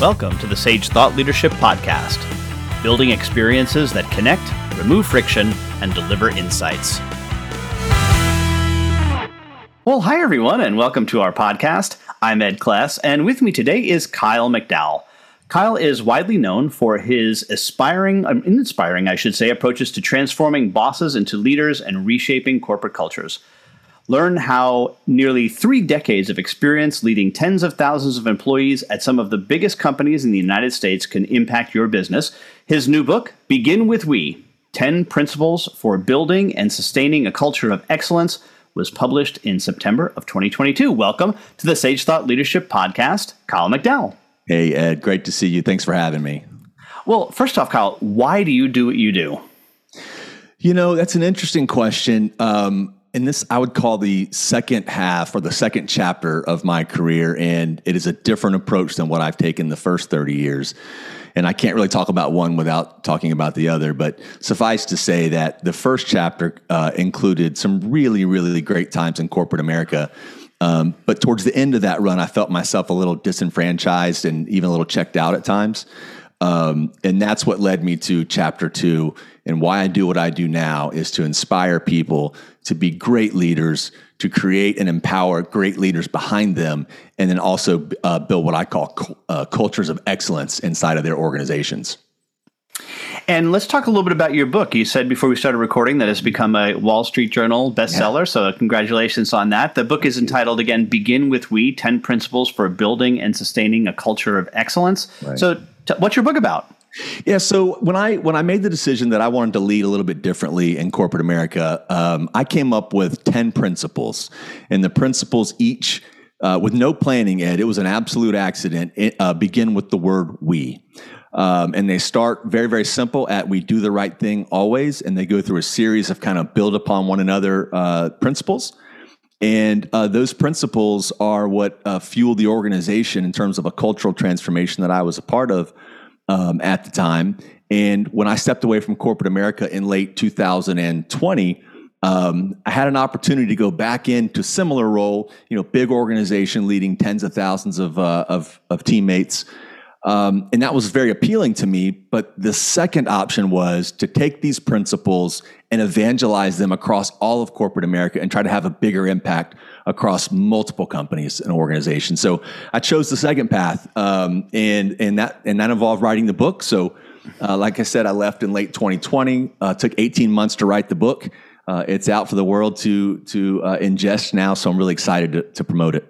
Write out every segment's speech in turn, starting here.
Welcome to the Sage Thought Leadership Podcast, building experiences that connect, remove friction, and deliver insights. Well, hi everyone, and welcome to our podcast. I'm Ed Kless, and with me today is Kyle McDowell. Kyle is widely known for his aspiring, um, inspiring, I should say, approaches to transforming bosses into leaders and reshaping corporate cultures. Learn how nearly three decades of experience leading tens of thousands of employees at some of the biggest companies in the United States can impact your business. His new book, Begin with We 10 Principles for Building and Sustaining a Culture of Excellence, was published in September of 2022. Welcome to the Sage Thought Leadership Podcast, Kyle McDowell. Hey, Ed, great to see you. Thanks for having me. Well, first off, Kyle, why do you do what you do? You know, that's an interesting question. Um, and this I would call the second half or the second chapter of my career, and it is a different approach than what I've taken the first 30 years. And I can't really talk about one without talking about the other, but suffice to say that the first chapter uh, included some really, really great times in corporate America. Um, but towards the end of that run, I felt myself a little disenfranchised and even a little checked out at times. Um, and that's what led me to chapter two. And why I do what I do now is to inspire people to be great leaders, to create and empower great leaders behind them, and then also uh, build what I call uh, cultures of excellence inside of their organizations. And let's talk a little bit about your book. You said before we started recording that it's become a Wall Street Journal bestseller. Yeah. So, congratulations on that. The book is entitled again Begin with We 10 Principles for Building and Sustaining a Culture of Excellence. Right. So, what's your book about? Yeah, so when I when I made the decision that I wanted to lead a little bit differently in corporate America, um, I came up with ten principles, and the principles each, uh, with no planning, Ed, it was an absolute accident. It, uh, begin with the word "we." Um, and they start very, very simple at we do the right thing always, and they go through a series of kind of build upon one another uh, principles. And uh, those principles are what uh, fueled the organization in terms of a cultural transformation that I was a part of um, at the time. And when I stepped away from corporate America in late 2020, um, I had an opportunity to go back into similar role, you know, big organization leading tens of thousands of, uh, of, of teammates. Um, and that was very appealing to me. But the second option was to take these principles and evangelize them across all of corporate America and try to have a bigger impact across multiple companies and organizations. So I chose the second path, um, and and that and that involved writing the book. So, uh, like I said, I left in late 2020. Uh, took 18 months to write the book. Uh, it's out for the world to to uh, ingest now. So I'm really excited to, to promote it.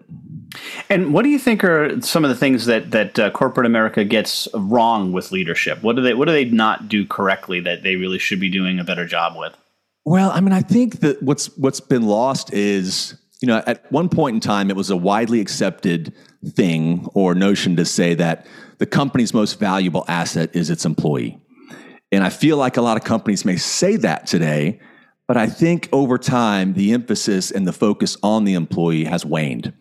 And what do you think are some of the things that that uh, corporate America gets wrong with leadership? What do they what do they not do correctly that they really should be doing a better job with? Well, I mean, I think that what's what's been lost is you know at one point in time it was a widely accepted thing or notion to say that the company's most valuable asset is its employee, and I feel like a lot of companies may say that today. But I think over time, the emphasis and the focus on the employee has waned.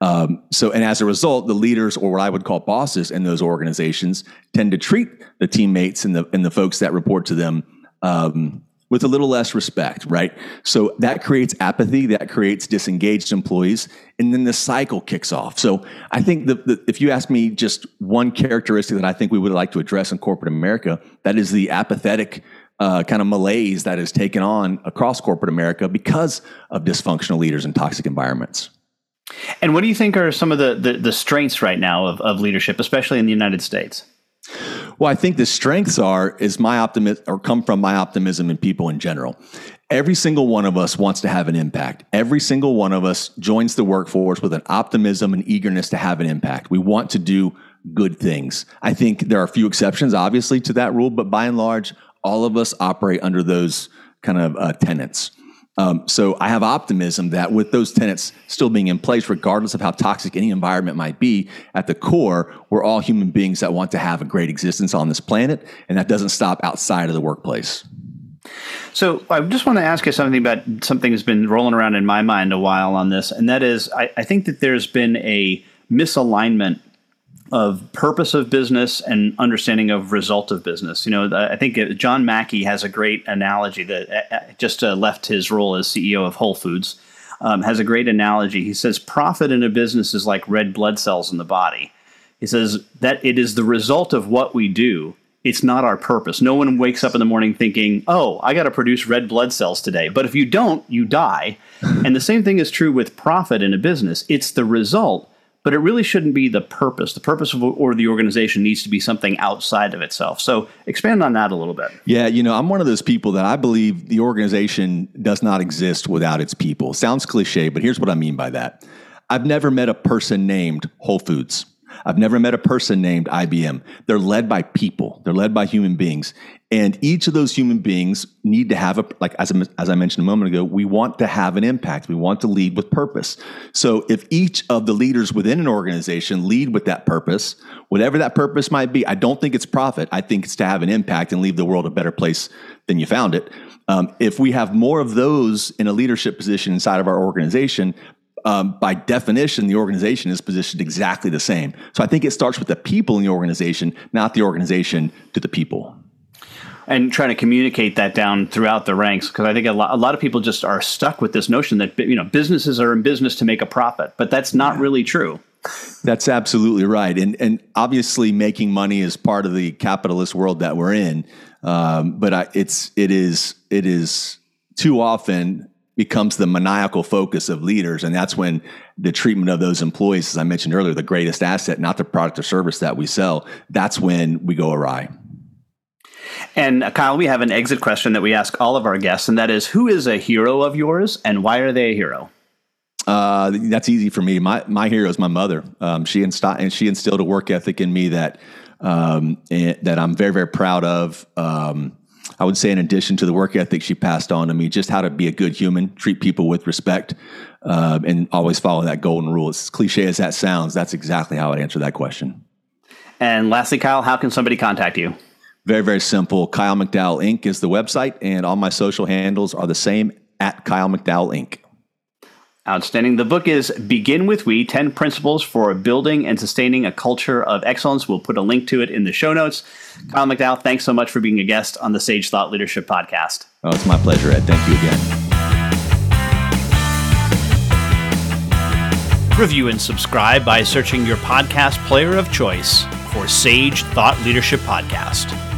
Um, so, and as a result, the leaders, or what I would call bosses in those organizations, tend to treat the teammates and the and the folks that report to them um, with a little less respect, right? So that creates apathy, that creates disengaged employees, and then the cycle kicks off. So I think the, if you ask me just one characteristic that I think we would like to address in corporate America, that is the apathetic uh, kind of malaise that is taken on across corporate America because of dysfunctional leaders and toxic environments. And what do you think are some of the, the, the strengths right now of, of leadership, especially in the United States? Well, I think the strengths are is my optimism or come from my optimism in people in general. Every single one of us wants to have an impact. Every single one of us joins the workforce with an optimism and eagerness to have an impact. We want to do good things. I think there are a few exceptions, obviously, to that rule, but by and large, all of us operate under those kind of uh, tenets. Um, so I have optimism that with those tenants still being in place, regardless of how toxic any environment might be, at the core, we're all human beings that want to have a great existence on this planet, and that doesn't stop outside of the workplace. So I just want to ask you something about something that's been rolling around in my mind a while on this, and that is I, I think that there's been a misalignment of purpose of business and understanding of result of business. You know, I think John Mackey has a great analogy that uh, uh, just uh, left his role as CEO of Whole Foods. Um, has a great analogy. He says profit in a business is like red blood cells in the body. He says that it is the result of what we do. It's not our purpose. No one wakes up in the morning thinking, oh, I got to produce red blood cells today. But if you don't, you die. and the same thing is true with profit in a business. It's the result but it really shouldn't be the purpose. The purpose of or the organization needs to be something outside of itself. So expand on that a little bit. Yeah, you know, I'm one of those people that I believe the organization does not exist without its people. Sounds cliche, but here's what I mean by that. I've never met a person named Whole Foods. I've never met a person named IBM. They're led by people. They're led by human beings. And each of those human beings need to have a, like, as, as I mentioned a moment ago, we want to have an impact. We want to lead with purpose. So if each of the leaders within an organization lead with that purpose, whatever that purpose might be, I don't think it's profit. I think it's to have an impact and leave the world a better place than you found it. Um, if we have more of those in a leadership position inside of our organization, um, by definition, the organization is positioned exactly the same. So I think it starts with the people in the organization, not the organization to the people. And trying to communicate that down throughout the ranks, because I think a lot, a lot of people just are stuck with this notion that you know businesses are in business to make a profit, but that's not yeah. really true. That's absolutely right, and and obviously making money is part of the capitalist world that we're in. Um, but I, it's it is it is too often becomes the maniacal focus of leaders. And that's when the treatment of those employees, as I mentioned earlier, the greatest asset, not the product or service that we sell, that's when we go awry. And uh, Kyle, we have an exit question that we ask all of our guests, and that is who is a hero of yours and why are they a hero? Uh, that's easy for me. My my hero is my mother. Um, she instilled and she instilled a work ethic in me that um, that I'm very very proud of. Um, I would say, in addition to the work ethic she passed on to me, just how to be a good human, treat people with respect, uh, and always follow that golden rule. As cliche as that sounds, that's exactly how I'd answer that question. And lastly, Kyle, how can somebody contact you? Very, very simple. Kyle McDowell Inc. is the website, and all my social handles are the same at Kyle McDowell Inc. Outstanding. The book is Begin with We 10 Principles for Building and Sustaining a Culture of Excellence. We'll put a link to it in the show notes. Kyle McDowell, thanks so much for being a guest on the Sage Thought Leadership Podcast. Oh, it's my pleasure, Ed. Thank you again. Review and subscribe by searching your podcast player of choice for Sage Thought Leadership Podcast.